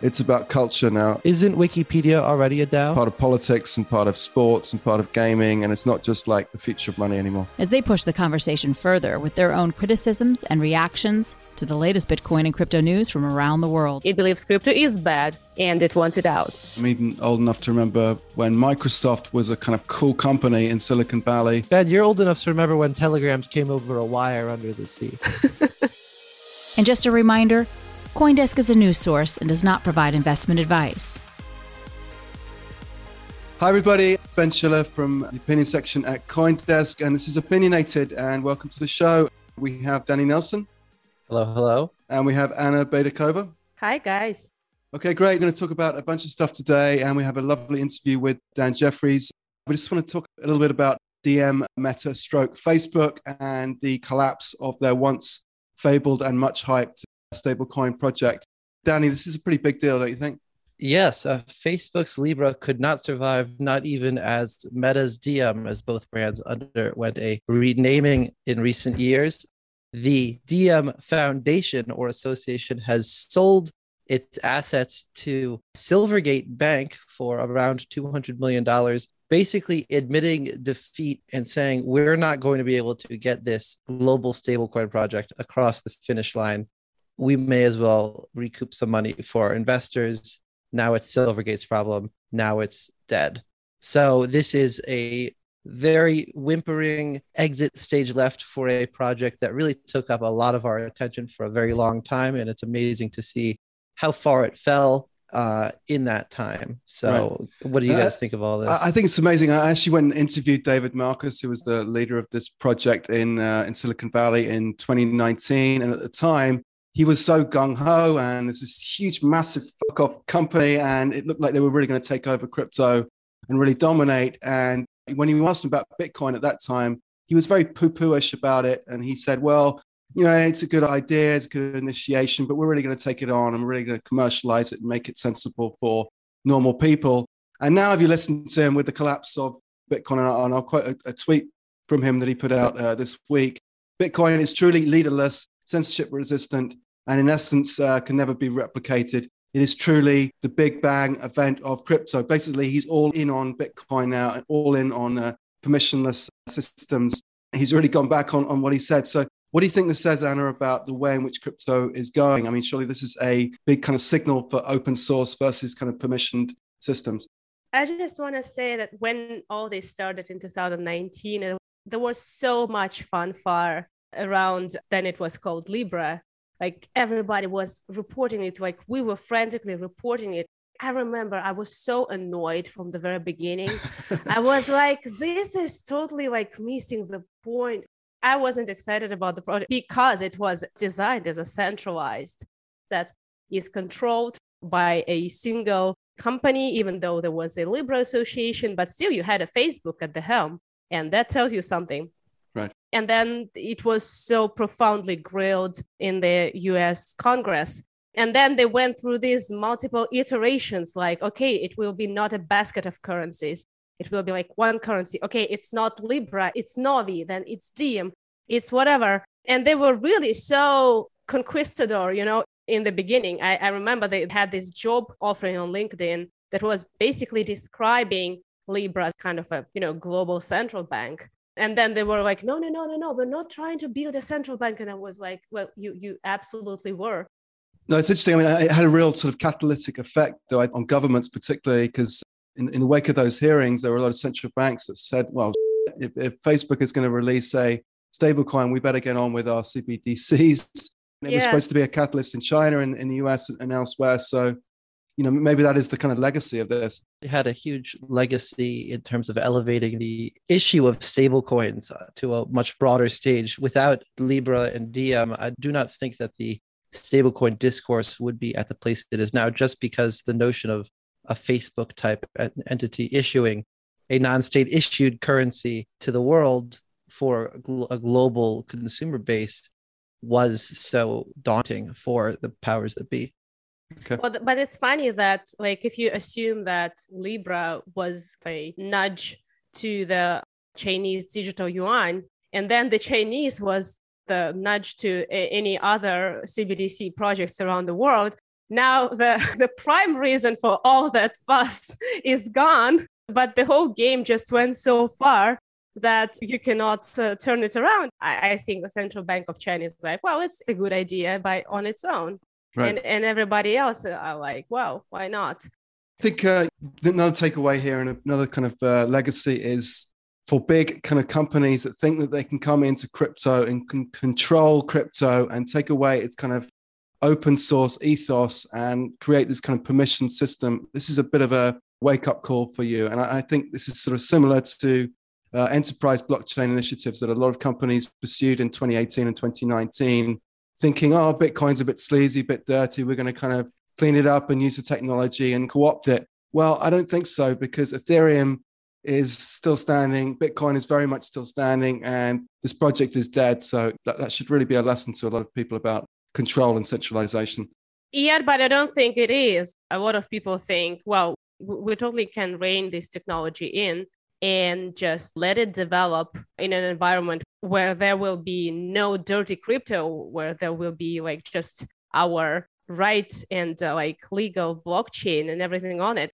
It's about culture now. Isn't Wikipedia already a DAO? Part of politics and part of sports and part of gaming, and it's not just like the future of money anymore. As they push the conversation further with their own criticisms and reactions to the latest Bitcoin and crypto news from around the world. It believes crypto is bad and it wants it out. I'm even old enough to remember when Microsoft was a kind of cool company in Silicon Valley. Ben, you're old enough to remember when telegrams came over a wire under the sea. and just a reminder CoinDesk is a news source and does not provide investment advice. Hi, everybody. Ben Schiller from the opinion section at CoinDesk, and this is Opinionated. And welcome to the show. We have Danny Nelson. Hello, hello. And we have Anna Baydakova. Hi, guys. Okay, great. We're going to talk about a bunch of stuff today, and we have a lovely interview with Dan Jeffries. We just want to talk a little bit about Diem, Meta, Stroke, Facebook, and the collapse of their once fabled and much hyped stablecoin project. Danny, this is a pretty big deal, don't you think? Yes, uh, Facebook's Libra could not survive, not even as Meta's Diem, as both brands underwent a renaming in recent years. The Diem Foundation or association has sold its assets to Silvergate Bank for around $200 million, basically admitting defeat and saying, we're not going to be able to get this global stablecoin project across the finish line we may as well recoup some money for our investors. Now it's Silvergate's problem. Now it's dead. So this is a very whimpering exit stage left for a project that really took up a lot of our attention for a very long time. And it's amazing to see how far it fell uh, in that time. So, right. what do you uh, guys uh, think of all this? I think it's amazing. I actually went and interviewed David Marcus, who was the leader of this project in uh, in Silicon Valley in 2019, and at the time, he was so gung ho, and there's this huge, massive fuck off company, and it looked like they were really going to take over crypto and really dominate. And when you asked him about Bitcoin at that time, he was very poo pooish about it, and he said, "Well, you know, it's a good idea, it's a good initiation, but we're really going to take it on and we're really going to commercialize it and make it sensible for normal people." And now, if you listen to him with the collapse of Bitcoin, and I'll quote a, a tweet from him that he put out uh, this week Bitcoin is truly leaderless, censorship resistant, and in essence uh, can never be replicated. It is truly the big bang event of crypto. Basically, he's all in on Bitcoin now all in on uh, permissionless systems. He's really gone back on, on what he said. So, what do you think this says, Anna, about the way in which crypto is going? I mean, surely this is a big kind of signal for open source versus kind of permissioned systems. I just want to say that when all this started in 2019, there was so much fanfare around then it was called Libra like everybody was reporting it like we were frantically reporting it. I remember i was so annoyed from the very beginning. I was like this is totally like missing the point. I wasn't excited about the project because it was designed as a centralized that is controlled by a single company even though there was a libra association but still you had a facebook at the helm and that tells you something. And then it was so profoundly grilled in the US Congress. And then they went through these multiple iterations like, okay, it will be not a basket of currencies. It will be like one currency. Okay, it's not Libra, it's Novi, then it's Diem, it's whatever. And they were really so conquistador, you know, in the beginning. I, I remember they had this job offering on LinkedIn that was basically describing Libra as kind of a, you know, global central bank and then they were like no no no no no we're not trying to build a central bank. And i was like well you you absolutely were. No it's interesting. I mean it had a real sort of catalytic effect though on governments particularly because in, in the wake of those hearings there were a lot of central banks that said well if, if facebook is going to release a stablecoin we better get on with our cbdc's it yeah. was supposed to be a catalyst in china and in the us and elsewhere. So you know maybe that is the kind of legacy of this. It had a huge legacy in terms of elevating the issue of stablecoins uh, to a much broader stage. Without libra and diem i do not think that the stablecoin discourse would be at the place it is now just because the notion of a facebook type entity issuing a non-state issued currency to the world for a global consumer base was so daunting for the powers that be Okay. Well, but it's funny that, like, if you assume that Libra was a nudge to the Chinese digital yuan, and then the Chinese was the nudge to a- any other CBDC projects around the world, now the, the prime reason for all that fuss is gone. But the whole game just went so far that you cannot uh, turn it around. I, I, think the central bank of China is like, well, it's a good idea by on its own. Right. And, and everybody else are like, well, why not? I think uh, another takeaway here and another kind of uh, legacy is for big kind of companies that think that they can come into crypto and can control crypto and take away its kind of open source ethos and create this kind of permission system. This is a bit of a wake up call for you. And I, I think this is sort of similar to uh, enterprise blockchain initiatives that a lot of companies pursued in 2018 and 2019, thinking, oh, Bitcoin's a bit sleazy, a bit dirty. We're going to kind of clean it up and use the technology and co opt it. Well, I don't think so because Ethereum is still standing. Bitcoin is very much still standing, and this project is dead. So that, that should really be a lesson to a lot of people about control and centralization. Yeah, but I don't think it is. A lot of people think, well, we totally can rein this technology in and just let it develop in an environment where there will be no dirty crypto, where there will be like just our right and uh, like legal blockchain and everything on it.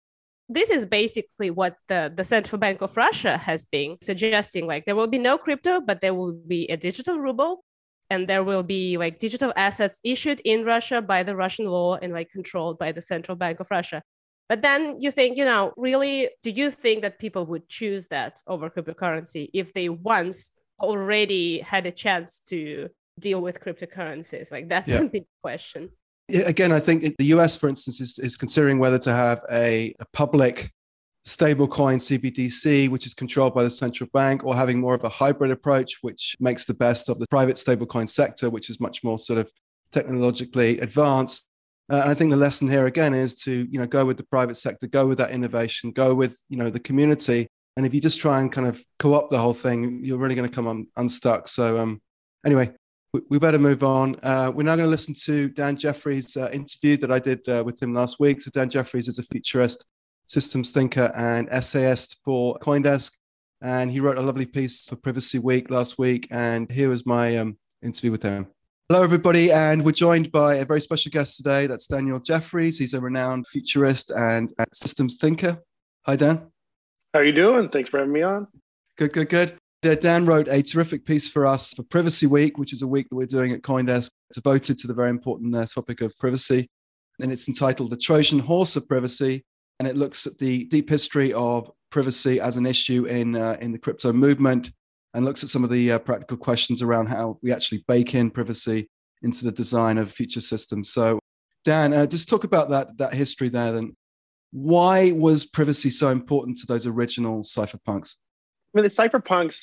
This is basically what the, the Central Bank of Russia has been suggesting. Like there will be no crypto, but there will be a digital ruble and there will be like digital assets issued in Russia by the Russian law and like controlled by the Central Bank of Russia. But then you think, you know, really, do you think that people would choose that over cryptocurrency if they once already had a chance to deal with cryptocurrencies? Like that's yeah. a big question. Yeah, again, I think the US, for instance, is, is considering whether to have a, a public stablecoin CBDC, which is controlled by the central bank, or having more of a hybrid approach, which makes the best of the private stablecoin sector, which is much more sort of technologically advanced. Uh, and I think the lesson here again is to you know go with the private sector, go with that innovation, go with you know the community. And if you just try and kind of co-opt the whole thing, you're really going to come un- unstuck. So um, anyway, we, we, better move on. Uh, we're now going to listen to Dan Jeffries' uh, interview that I did uh, with him last week. So Dan Jeffries is a futurist systems thinker and essayist for CoinDesk. And he wrote a lovely piece for Privacy Week last week. And here was my um, interview with him. Hello, everybody. And we're joined by a very special guest today. That's Daniel Jeffries. He's a renowned futurist and systems thinker. Hi, Dan. How are you doing? Thanks for having me on. Good, good, good. Dan wrote a terrific piece for us for Privacy Week, which is a week that we're doing at CoinDesk devoted to the very important uh, topic of privacy. And it's entitled The Trojan Horse of Privacy and it looks at the deep history of privacy as an issue in uh, in the crypto movement, and looks at some of the uh, practical questions around how we actually bake in privacy into the design of future systems. So, Dan, uh, just talk about that that history there. Then, why was privacy so important to those original cypherpunks? I mean, the cypherpunks,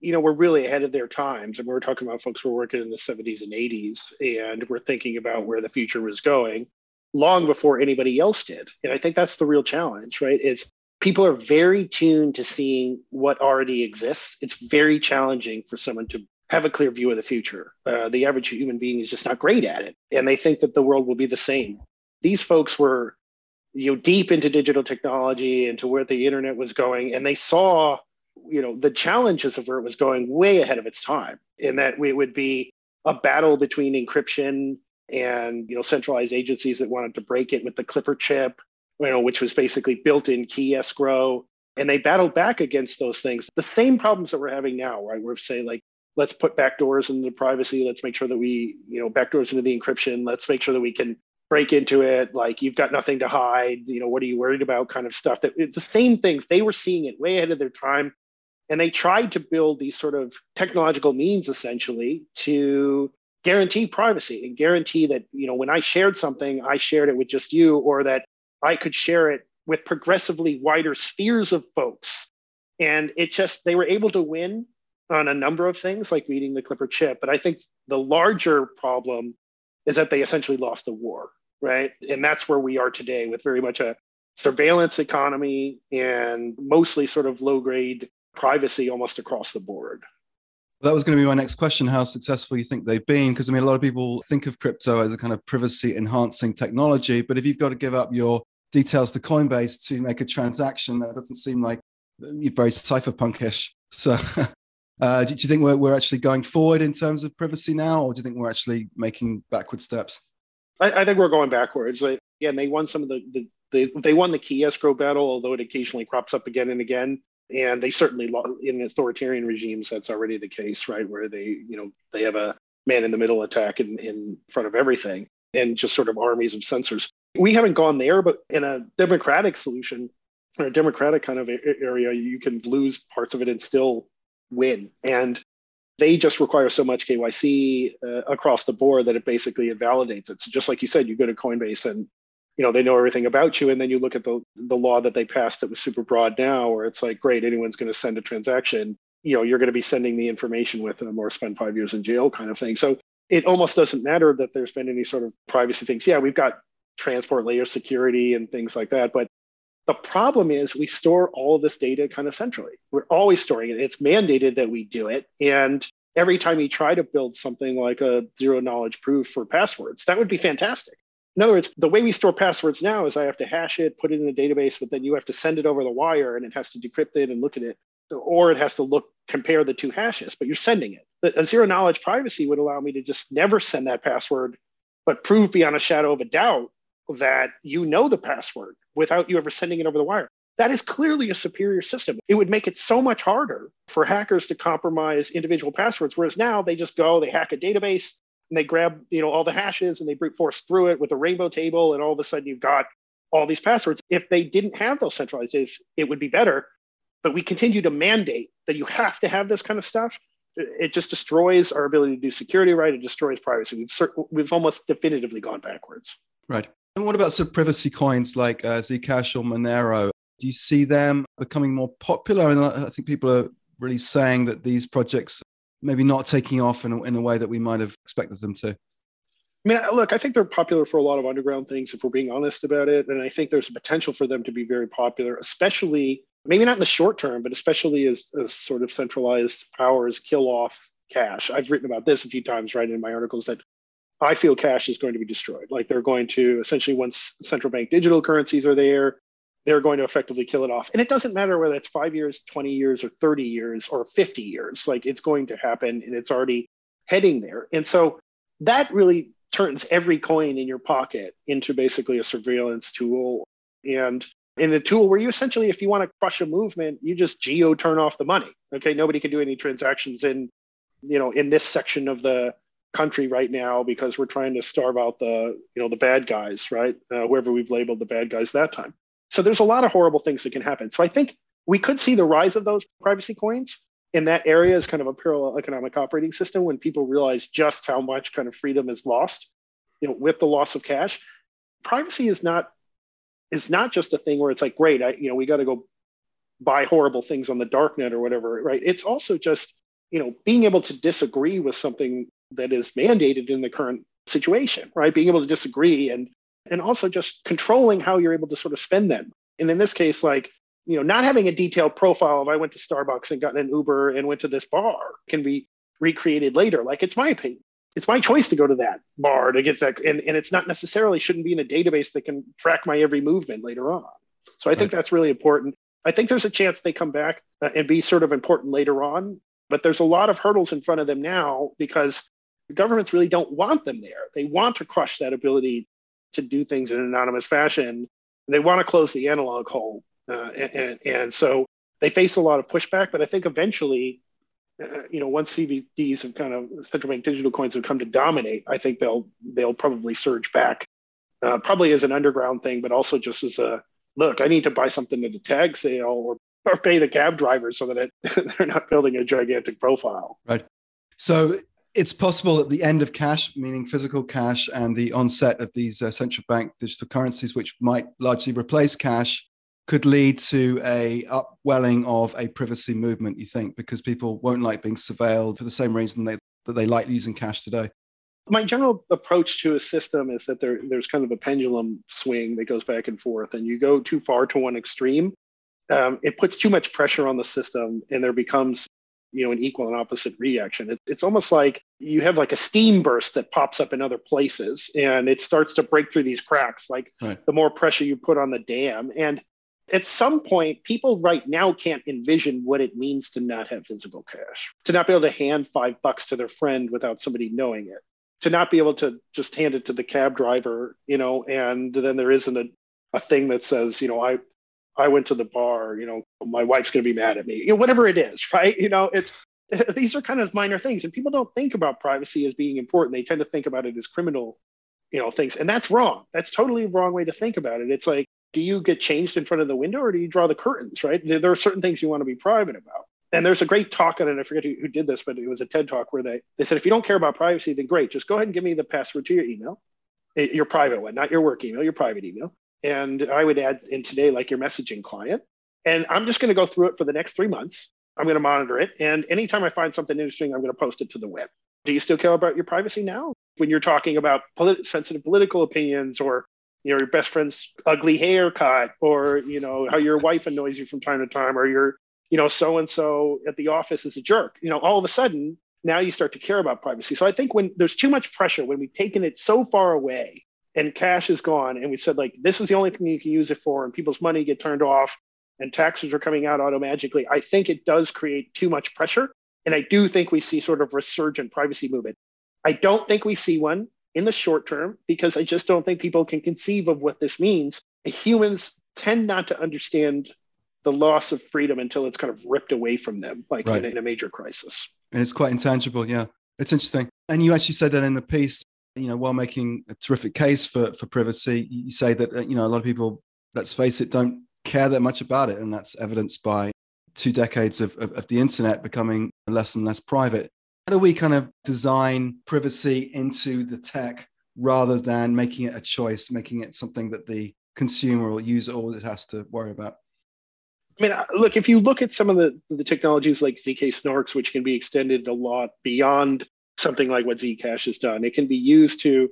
you know, were really ahead of their times, and we are talking about folks who were working in the 70s and 80s, and we're thinking about where the future was going long before anybody else did. And I think that's the real challenge, right? Is people are very tuned to seeing what already exists. It's very challenging for someone to have a clear view of the future. Uh, the average human being is just not great at it, and they think that the world will be the same. These folks were, you know, deep into digital technology, into where the internet was going, and they saw, you know, the challenges of where it was going way ahead of its time, in that it would be a battle between encryption and you know centralized agencies that wanted to break it with the Clipper chip, you know, which was basically built-in key escrow. And they battled back against those things. The same problems that we're having now, right? We're saying like, let's put backdoors into privacy. Let's make sure that we, you know, backdoors into the encryption. Let's make sure that we can break into it. Like you've got nothing to hide. You know, what are you worried about? Kind of stuff. That it's the same things. They were seeing it way ahead of their time, and they tried to build these sort of technological means essentially to guarantee privacy and guarantee that you know when i shared something i shared it with just you or that i could share it with progressively wider spheres of folks and it just they were able to win on a number of things like reading the clipper chip but i think the larger problem is that they essentially lost the war right and that's where we are today with very much a surveillance economy and mostly sort of low grade privacy almost across the board That was going to be my next question how successful you think they've been. Because I mean, a lot of people think of crypto as a kind of privacy enhancing technology. But if you've got to give up your details to Coinbase to make a transaction, that doesn't seem like very cypherpunkish. So, uh, do, you think we're, we're actually going forward in terms of privacy now, or do you think we're actually making backward steps? I, I think we're going backwards. Like, again, they won some of the, the they won the key escrow battle, although it occasionally crops up again and again and they certainly in authoritarian regimes that's already the case right where they you know they have a man in the middle attack in, in front of everything and just sort of armies of censors we haven't gone there but in a democratic solution or a democratic kind of area you can lose parts of it and still win. And they just require so much kyc uh, across the board that it basically invalidates it. So just like you said you go to coinbase and you know they know everything about you and then you look at the the law that they passed that was super broad now where it's like great anyone's going to send a transaction you know you're going to be sending the information with them or spend five years in jail kind of thing. So it almost doesn't matter that there's been any sort of privacy things. Yeah we've got transport layer security and things like that but the problem is we store all of this data kind of centrally we're always storing it it's mandated that we do it and every time you try to build something like a zero knowledge proof for passwords that would be fantastic in other words, the way we store passwords now is I have to hash it, put it in a database, but then you have to send it over the wire and it has to decrypt it and look at it. Or it has to look, compare the two hashes, but you're sending it. A zero knowledge privacy would allow me to just never send that password, but prove beyond a shadow of a doubt that you know the password without you ever sending it over the wire. That is clearly a superior system. It would make it so much harder for hackers to compromise individual passwords, whereas now they just go, they hack a database, and they grab you know all the hashes and they brute force through it with a rainbow table and all of a sudden you've got all these passwords. If they didn't have those centralized it would be better. But we continue to mandate that you have to have this kind of stuff. It just destroys our ability to do security right. It destroys privacy. We've we've almost definitively gone backwards. Right and what about some privacy coins like uh, zcash or monero do you see them becoming more popular and i think people are really saying that these projects maybe not taking off in a, in a way that we might have expected them to? I mean, look, I think they're popular for a lot of underground things, if we're being honest about it. And I think there's a potential for them to be very popular, especially, maybe not in the short term, but especially as, as sort of centralized powers kill off cash. I've written about this a few times, right, in my articles that I feel cash is going to be destroyed. Like they're going to essentially, once central bank digital currencies are there, they're going to effectively kill it off. And it doesn't matter whether it's five years, 20 years, or 30 years, or 50 years. Like it's going to happen and it's already heading there. And so that really turns every coin in your pocket into basically a surveillance tool. And in a tool where you essentially, if you want to crush a movement, you just geo turn off the money. Okay. Nobody can do any transactions in, you know, in this section of the country right now because we're trying to starve out the, you know, the bad guys, right? Uh, whoever we've labeled the bad guys that time. So there's a lot of horrible things that can happen. So I think we could see the rise of those privacy coins in that area as kind of a parallel economic operating system when people realize just how much kind of freedom is lost, you know, with the loss of cash. Privacy is not is not just a thing where it's like, great, I, you know, we got to go buy horrible things on the dark net or whatever, right? It's also just, you know, being able to disagree with something that is mandated in the current situation, right? Being able to disagree and and also just controlling how you're able to sort of spend them. And in this case, like, you know, not having a detailed profile of I went to Starbucks and got an Uber and went to this bar can be recreated later. Like it's my opinion. It's my choice to go to that bar to get that. And, and it's not necessarily shouldn't be in a database that can track my every movement later on. So I think that's really important. I think there's a chance they come back uh, and be sort of important later on, but there's a lot of hurdles in front of them now because the governments really don't want them there. They want to crush that ability to do things in an anonymous fashion. They want to close the analog hole. Uh, and, and, so they face a lot of pushback, but I think eventually, uh, you know, once CBDs have kind of central bank digital coins have come to dominate, I think they'll they'll probably surge back, uh, probably as an underground thing, but also just as a look. I need to buy something at a tag sale or or pay the cab driver so that it, they're not building a gigantic profile. Right. So it's possible that the end of cash, meaning physical cash, and the onset of these uh, central bank digital currencies, which might largely replace cash, could lead to a upwelling of a privacy movement. You think because people won't like being surveilled for the same reason they, that they like using cash today. My general approach to a system is that there, there's kind of a pendulum swing that goes back and forth, and you go too far to one extreme, um, it puts too much pressure on the system, and there becomes you know an equal and opposite reaction. It's, it's almost like you have like a steam burst that pops up in other places, and it starts to break through these cracks. Like right. the more pressure you put on the dam, and at some point, people right now can't envision what it means to not have physical cash, to not be able to hand five bucks to their friend without somebody knowing it, to not be able to just hand it to the cab driver, you know, and then there isn't a, a thing that says, you know, I I went to the bar, you know, my wife's going to be mad at me, you know, whatever it is, right? You know, it's these are kind of minor things, and people don't think about privacy as being important. They tend to think about it as criminal, you know, things, and that's wrong. That's totally wrong way to think about it. It's like do you get changed in front of the window or do you draw the curtains, right? There are certain things you want to be private about. And there's a great talk on it. I forget who, who did this, but it was a TED talk where they, they said, if you don't care about privacy, then great, just go ahead and give me the password to your email, eh, your private one, not your work email, your private email. And I would add in today, like your messaging client. And I'm just going to go through it for the next three months. I'm going to monitor it. And anytime I find something interesting, I'm going to post it to the web. Do you still care about your privacy now? When you're talking about polit- sensitive political opinions or you know your best friend's ugly haircut or you know how your wife annoys you from time to time or your you know so and so at the office is a jerk you know all of a sudden now you start to care about privacy so i think when there's too much pressure when we've taken it so far away and cash is gone and we said like this is the only thing you can use it for and people's money get turned off and taxes are coming out automatically i think it does create too much pressure and i do think we see sort of resurgent privacy movement i don't think we see one in the short term because I just don't think people can conceive of what this means. Humans tend not to understand the loss of freedom until it's kind of ripped away from them, like right. in, in, a major crisis. And it's quite intangible. Yeah, it's interesting. And you actually said that in the piece, you know, while making a terrific case for for privacy, you say that uh, you know a lot of people, let's face it, don't care that much about it, and that's evidenced by two decades of, of, of the internet becoming less and less private. How do we kind of design privacy into the tech rather than making it a choice, making it something that the consumer or user always has to worry about? I mean, uh, look, if you look at some of the, the technologies like ZK Snarks, which can be extended a lot beyond something like what Zcash has done, it can be used to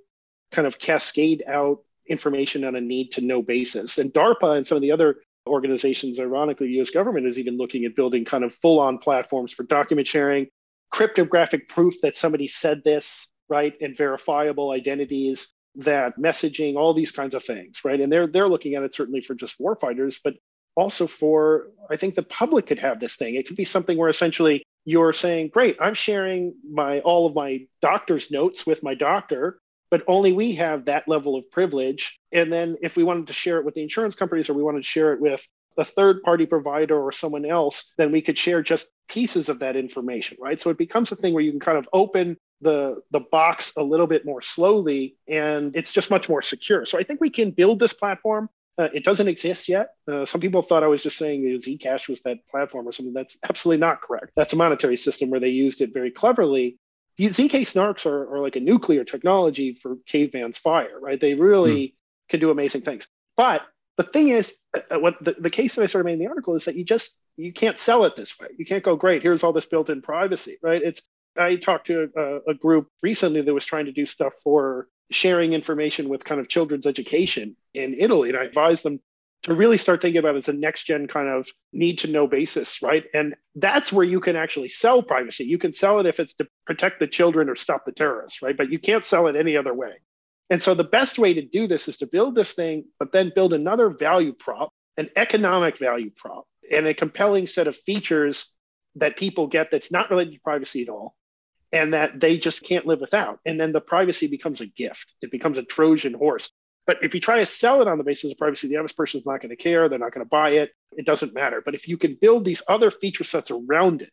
kind of cascade out information on a need to know basis. And DARPA and some of the other organizations, ironically, the US government is even looking at building kind of full on platforms for document sharing, cryptographic proof that somebody said this, right? And verifiable identities, that messaging, all these kinds of things, right? And they're they're looking at it certainly for just warfighters, but also for I think the public could have this thing. It could be something where essentially you're saying, great, I'm sharing my all of my doctor's notes with my doctor, but only we have that level of privilege. And then if we wanted to share it with the insurance companies or we wanted to share it with a third party provider or someone else, then we could share just pieces of that information, right? So it becomes a thing where you can kind of open the the box a little bit more slowly and it's just much more secure. So I think we can build this platform. Uh, it doesn't exist yet. Uh, some people thought I was just saying that Zcash was that platform or something. That's absolutely not correct. That's a monetary system where they used it very cleverly. The ZK snarks are, are like a nuclear technology for caveman's fire, right? They really mm. can do amazing things. But the thing is, uh, what the, the case that I sort of made in the article is that you just you can't sell it this way. You can't go, great, here's all this built-in privacy, right? It's I talked to a, a group recently that was trying to do stuff for sharing information with kind of children's education in Italy, and I advised them to really start thinking about it as a next gen kind of need to know basis, right? And that's where you can actually sell privacy. You can sell it if it's to protect the children or stop the terrorists, right? But you can't sell it any other way. And so the best way to do this is to build this thing, but then build another value prop, an economic value prop, and a compelling set of features that people get that's not related to privacy at all and that they just can't live without. And then the privacy becomes a gift, it becomes a Trojan horse. But if you try to sell it on the basis of privacy, the average person is not going to care. They're not going to buy it. It doesn't matter. But if you can build these other feature sets around it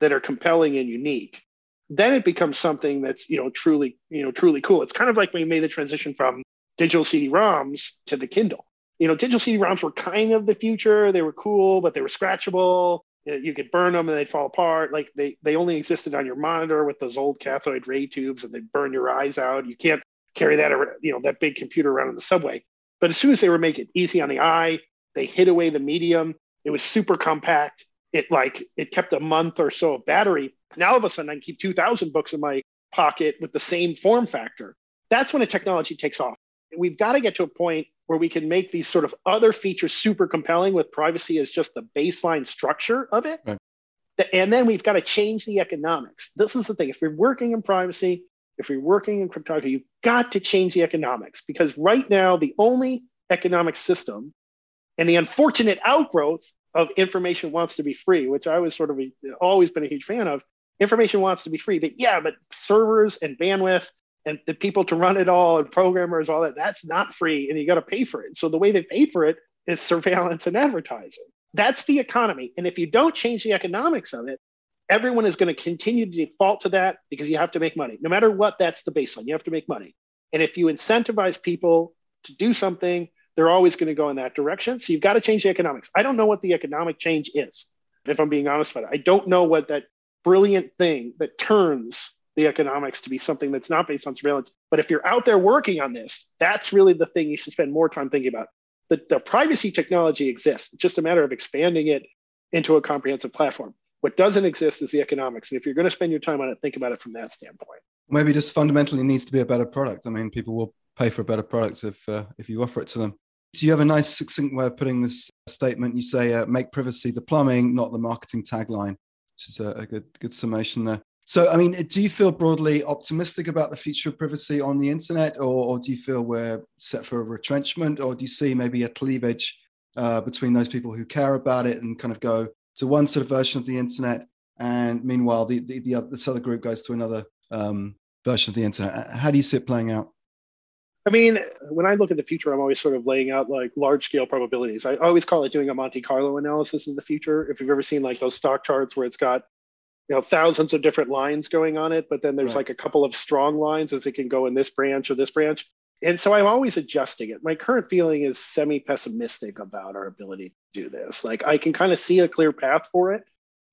that are compelling and unique, then it becomes something that's you know truly you know truly cool. It's kind of like when we made the transition from digital CD-ROMs to the Kindle. You know, digital CD-ROMs were kind of the future. They were cool, but they were scratchable. Uh, you could burn them and they'd fall apart. Like they they only existed on your monitor with those old cathode ray tubes, and they'd burn your eyes out. You can't carry that you know that big computer around in the subway. But as soon as they were making it easy on the eye, they hid away the medium. It was super compact. It like it kept a month or so of battery now all of a sudden I can keep 2,000 books in my pocket with the same form factor. That's when a technology takes off. We've got to get to a point where we can make these sort of other features super compelling with privacy as just the baseline structure of it. Right. And then we've got to change the economics. This is the thing. If you're working in privacy, if you're working in cryptography, you've got to change the economics because right now, the only economic system and the unfortunate outgrowth of information wants to be free, which I was sort of a, always been a huge fan of. Information wants to be free, but yeah, but servers and bandwidth and the people to run it all and programmers, all that, that's not free and you got to pay for it. So the way they pay for it is surveillance and advertising. That's the economy. And if you don't change the economics of it, everyone is going to continue to default to that because you have to make money. No matter what, that's the baseline. You have to make money. And if you incentivize people to do something they're always going to go in that direction. So you've got to change the economics. I don't know what the economic change is, if I'm being honest about it. I don't know what that brilliant thing that turns the economics to be something that's not based on surveillance. But if you're out there working on this, that's really the thing you should spend more time thinking about. The, the privacy technology exists. It's just a matter of expanding it into a comprehensive platform. What doesn't exist is the economics. And if you're going to spend your time on it, think about it from that standpoint. Maybe just fundamentally needs to be a better product. I mean, people will pay for a better product if uh, if you offer it to them. So you have a nice succinct way of putting this statement. You say, uh, make privacy the plumbing, not the marketing tagline, which is a, a good, good summation there. So, I mean, do you feel broadly optimistic about the future of privacy on the internet, or, or do you feel we're set for a retrenchment, or do you see maybe a cleavage uh, between those people who care about it and kind of go to one sort of version of the internet, and meanwhile the the, the other, this other group goes to another um, version of the internet? How do you see it playing out? I mean, when I look at the future, I'm always sort of laying out like large scale probabilities. I always call it doing a Monte Carlo analysis of the future. If you've ever seen like those stock charts where it's got, you know, thousands of different lines going on it, but then there's right. like a couple of strong lines as it can go in this branch or this branch. And so I'm always adjusting it. My current feeling is semi pessimistic about our ability to do this. Like I can kind of see a clear path for it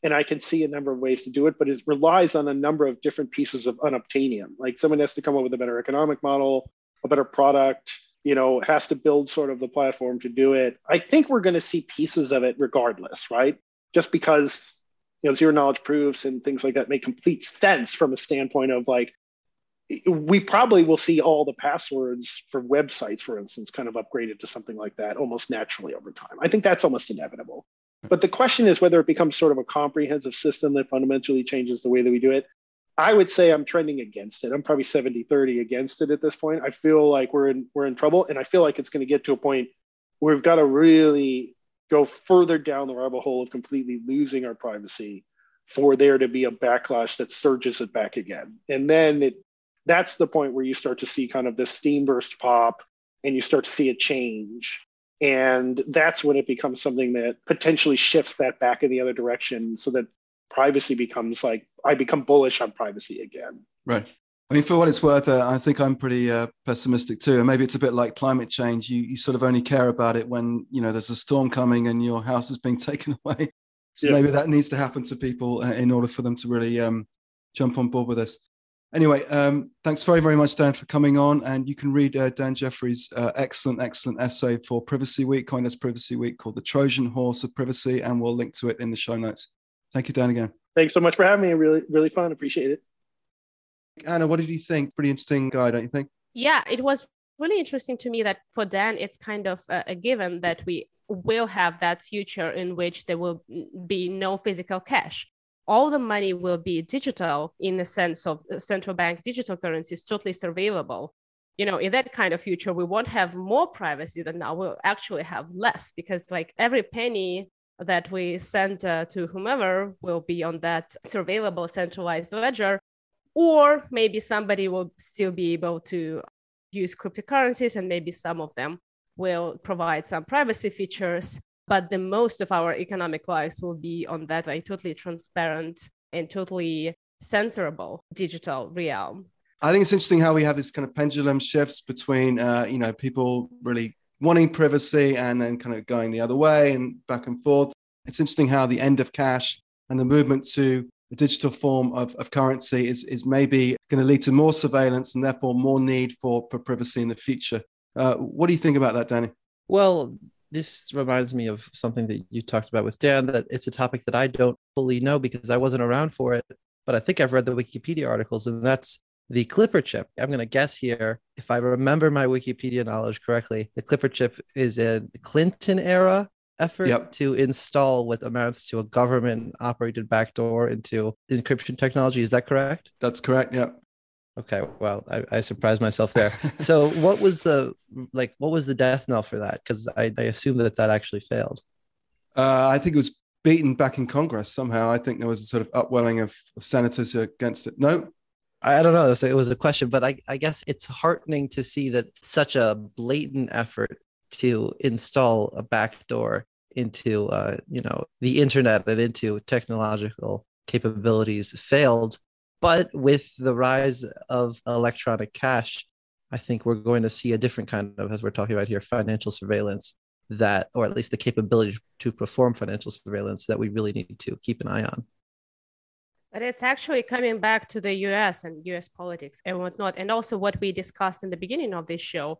and I can see a number of ways to do it, but it relies on a number of different pieces of unobtainium. Like someone has to come up with a better economic model a better product you know has to build sort of the platform to do it i think we're going to see pieces of it regardless right just because you know zero knowledge proofs and things like that make complete sense from a standpoint of like we probably will see all the passwords for websites for instance kind of upgraded to something like that almost naturally over time i think that's almost inevitable but the question is whether it becomes sort of a comprehensive system that fundamentally changes the way that we do it I would say I'm trending against it. I'm probably 70 30 against it at this point. I feel like we're in we're in trouble and I feel like it's going to get to a point where we've got to really go further down the rabbit hole of completely losing our privacy for there to be a backlash that surges it back again. And then it that's the point where you start to see kind of this steam burst pop and you start to see a change. And that's when it becomes something that potentially shifts that back in the other direction so that privacy becomes like I become bullish on privacy again. Right. I mean, for what it's worth, uh, I think I'm pretty uh, pessimistic too. And maybe it's a bit like climate change. You you sort of only care about it when you know there's a storm coming and your house is being taken away. So yeah. maybe that needs to happen to people uh, in order for them to really um, jump on board with this. Anyway, um, thanks very very much, Dan, for coming on. And you can read uh, Dan Jeffries' uh, excellent excellent essay for Privacy Week, CoinDesk Privacy Week, called "The Trojan Horse of Privacy," and we'll link to it in the show notes. Thank you, Dan, again. Thanks so much for having me. Really, really fun. Appreciate it. Anna, what did you think? Pretty interesting guy, don't you think? Yeah, it was really interesting to me that for Dan, it's kind of a, a given that we will have that future in which there will be no physical cash. All the money will be digital in the sense of central bank digital currencies, totally surveillable. You know, in that kind of future, we won't have more privacy than now. We'll actually have less because, like, every penny that we send uh, to whomever will be on that surveillable centralized ledger or maybe somebody will still be able to use cryptocurrencies and maybe some of them will provide some privacy features but the most of our economic lives will be on that like totally transparent and totally censorable digital realm i think it's interesting how we have this kind of pendulum shifts between uh, you know people really wanting privacy and then kind of going the other way and back and forth. It's interesting how the end of cash and the movement to a digital form of, of currency is, is maybe going to lead to more surveillance and therefore more need for, for privacy in the future. Uh, what do you think about that, Danny? Well, this reminds me of something that you talked about with Dan, that it's a topic that I don't fully know because I wasn't around for it. But I think I've read the Wikipedia articles, and that's the Clipper chip. I'm going to guess here, if I remember my Wikipedia knowledge correctly, the Clipper chip is a Clinton era effort Yep. to install what amounts to a government operated backdoor into encryption technology. Is that correct? That's correct. Yeah. Okay, well, I, I surprised myself there. so, what was the like? What was the death knell for that? Because I, I assume that that actually failed. Uh, I think it was beaten back in Congress somehow. I think there was a sort of upwelling of, of senators against it. No, I I don't know. It was a question, but I, I guess it's heartening to see that such a blatant effort to install a backdoor into, uh, you know, the internet and into technological capabilities failed. But with the rise of electronic cash, I think we're going to see a different kind of, as we're talking about here, financial surveillance that, or at least the capability to perform financial surveillance that we really need to keep an eye on. But it's actually coming back to the US and US politics and whatnot. And also what we discussed in the beginning of this show.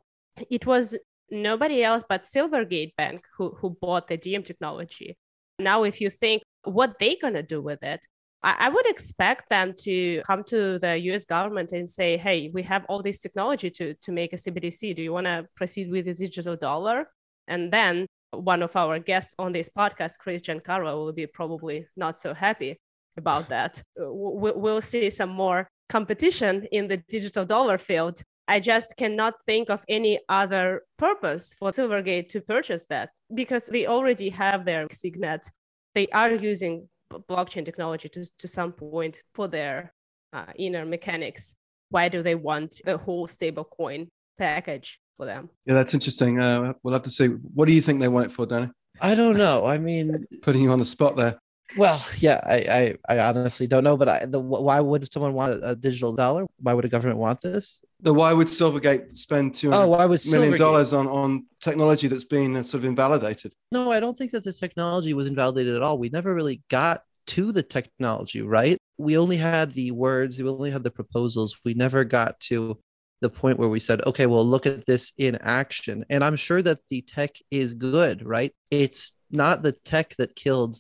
It was nobody else but Silvergate Bank who, who bought the Diem technology. Now, if you think what they're gonna do with it, I, I would expect them to come to the US government and say, hey, we have all this technology to, to make a CBDC. Do you wanna proceed with the digital dollar? And then one of our guests on this podcast, Chris Giancarlo, will be probably not so happy about that. We'll see some more competition in the digital dollar field. I just cannot think of any other purpose for Silvergate to purchase that because they already have their Signet. They are using b- blockchain technology to, to some point for their uh, inner mechanics. Why do they want a whole stablecoin package for them? yeah, that's interesting. Uh, we'll have to see. What do you think they want it for, Danny? I don't know. I mean, Putting you on the spot there. Well, yeah, I, I, I honestly don't know, but I, the, why would someone want a, a digital dollar? Why would a government want this? The why would Silvergate spend two Oh, hundred why would million dollars on on technology that's been uh, sort of invalidated? No, I don't think that the technology was invalidated at all. We never really got to the technology, right? We only had the words, we only had the proposals. We never got to the point where we said, okay, well, look at this in action. And I'm sure that the tech is good, right? It's not the tech that killed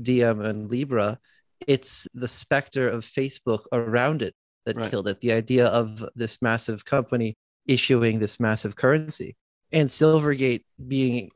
Diem and Libra, it's the specter of Facebook around it that Right. killed it. The idea of this massive company issuing this massive currency and Silvergate being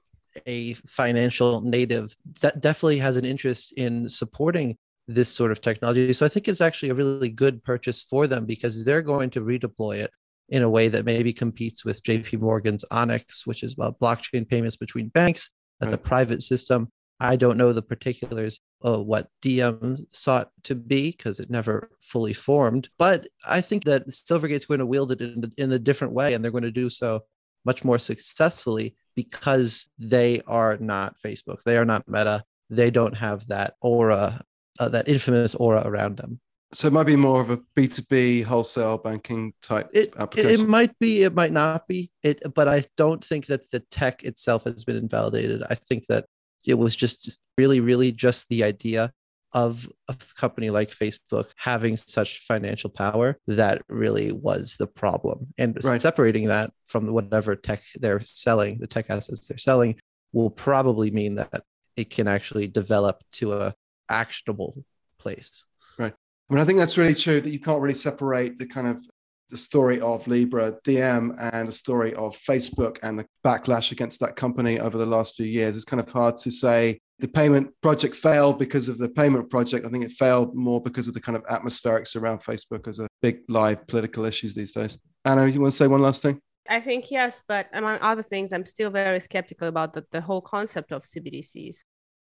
a financial native that definitely has an interest in supporting this sort of technology. So I think it's actually a really good purchase for them because they're going to redeploy it in a way that maybe competes with JP Morgan's Onyx, which is about blockchain payments between banks. That's a private system. I don't know the particulars of what Diem sought to be because it never fully formed. But I think that Silvergate's going to wield it in, in a different way, and they're going to do so much more successfully because they are not Facebook. They are not Meta. They don't have that aura, uh, that infamous aura around them. So it might be more of a B two B wholesale banking type It, application. it might be, it might not be. It, but I don't think that the tech itself has been invalidated. I think that it was just, just really, really just the idea of a company like Facebook having such financial power that really was the problem. And Right. separating that from whatever tech they're selling, the tech assets they're selling, will probably mean that it can actually develop to a actionable place. Right. I mean, I think that's really true that you can't really separate the kind of the story of Libra Diem and the story of Facebook and the backlash against that company over the last few years. It's kind of hard to say the payment project failed because of the payment project. I think it failed more because of the kind of atmospherics around Facebook as a big live political issues these days. Anna, you want to say one last thing? I think yes, but among other things, I'm still very skeptical about the, the whole concept of CBDCs.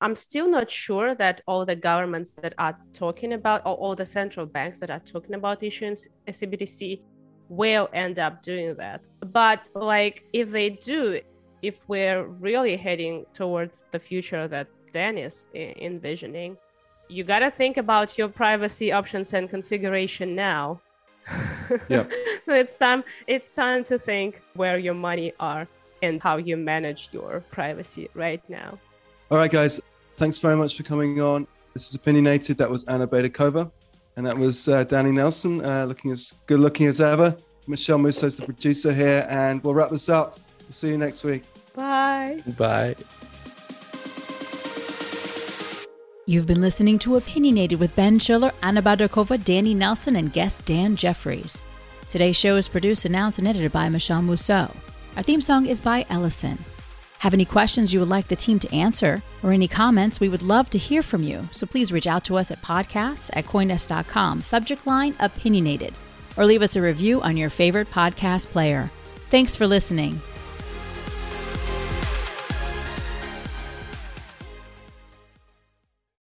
I'm still not sure that all the governments that are talking about, or all the central banks that are talking about issuing a CBDC, will end up doing that. But like, if they do, if we're really heading towards the future that Dan is e- envisioning, you gotta think about your privacy options and configuration now. Yeah. so it's time it's time to think where your money are and how you manage your privacy right now. All right, guys. Thanks very much for coming on. This is Opinionated. That was Anna Baydakova. And that was uh, Danny Nelson, uh, looking as good looking as ever. Michelle Musso is the producer here. And we'll wrap this up. We'll see you next week. Bye. Bye. You've been listening to Opinionated with Ben Schiller, Anna Baydakova, Danny Nelson, and guest Dan Jeffries. Today's show is produced, announced, and edited by Michelle Mousseau. Our theme song is by Ellison. Have any questions you would like the team to answer or any comments? We would love to hear from you. So please reach out to us at podcasts at coindesk.com, subject line opinionated, or leave us a review on your favorite podcast player. Thanks for listening.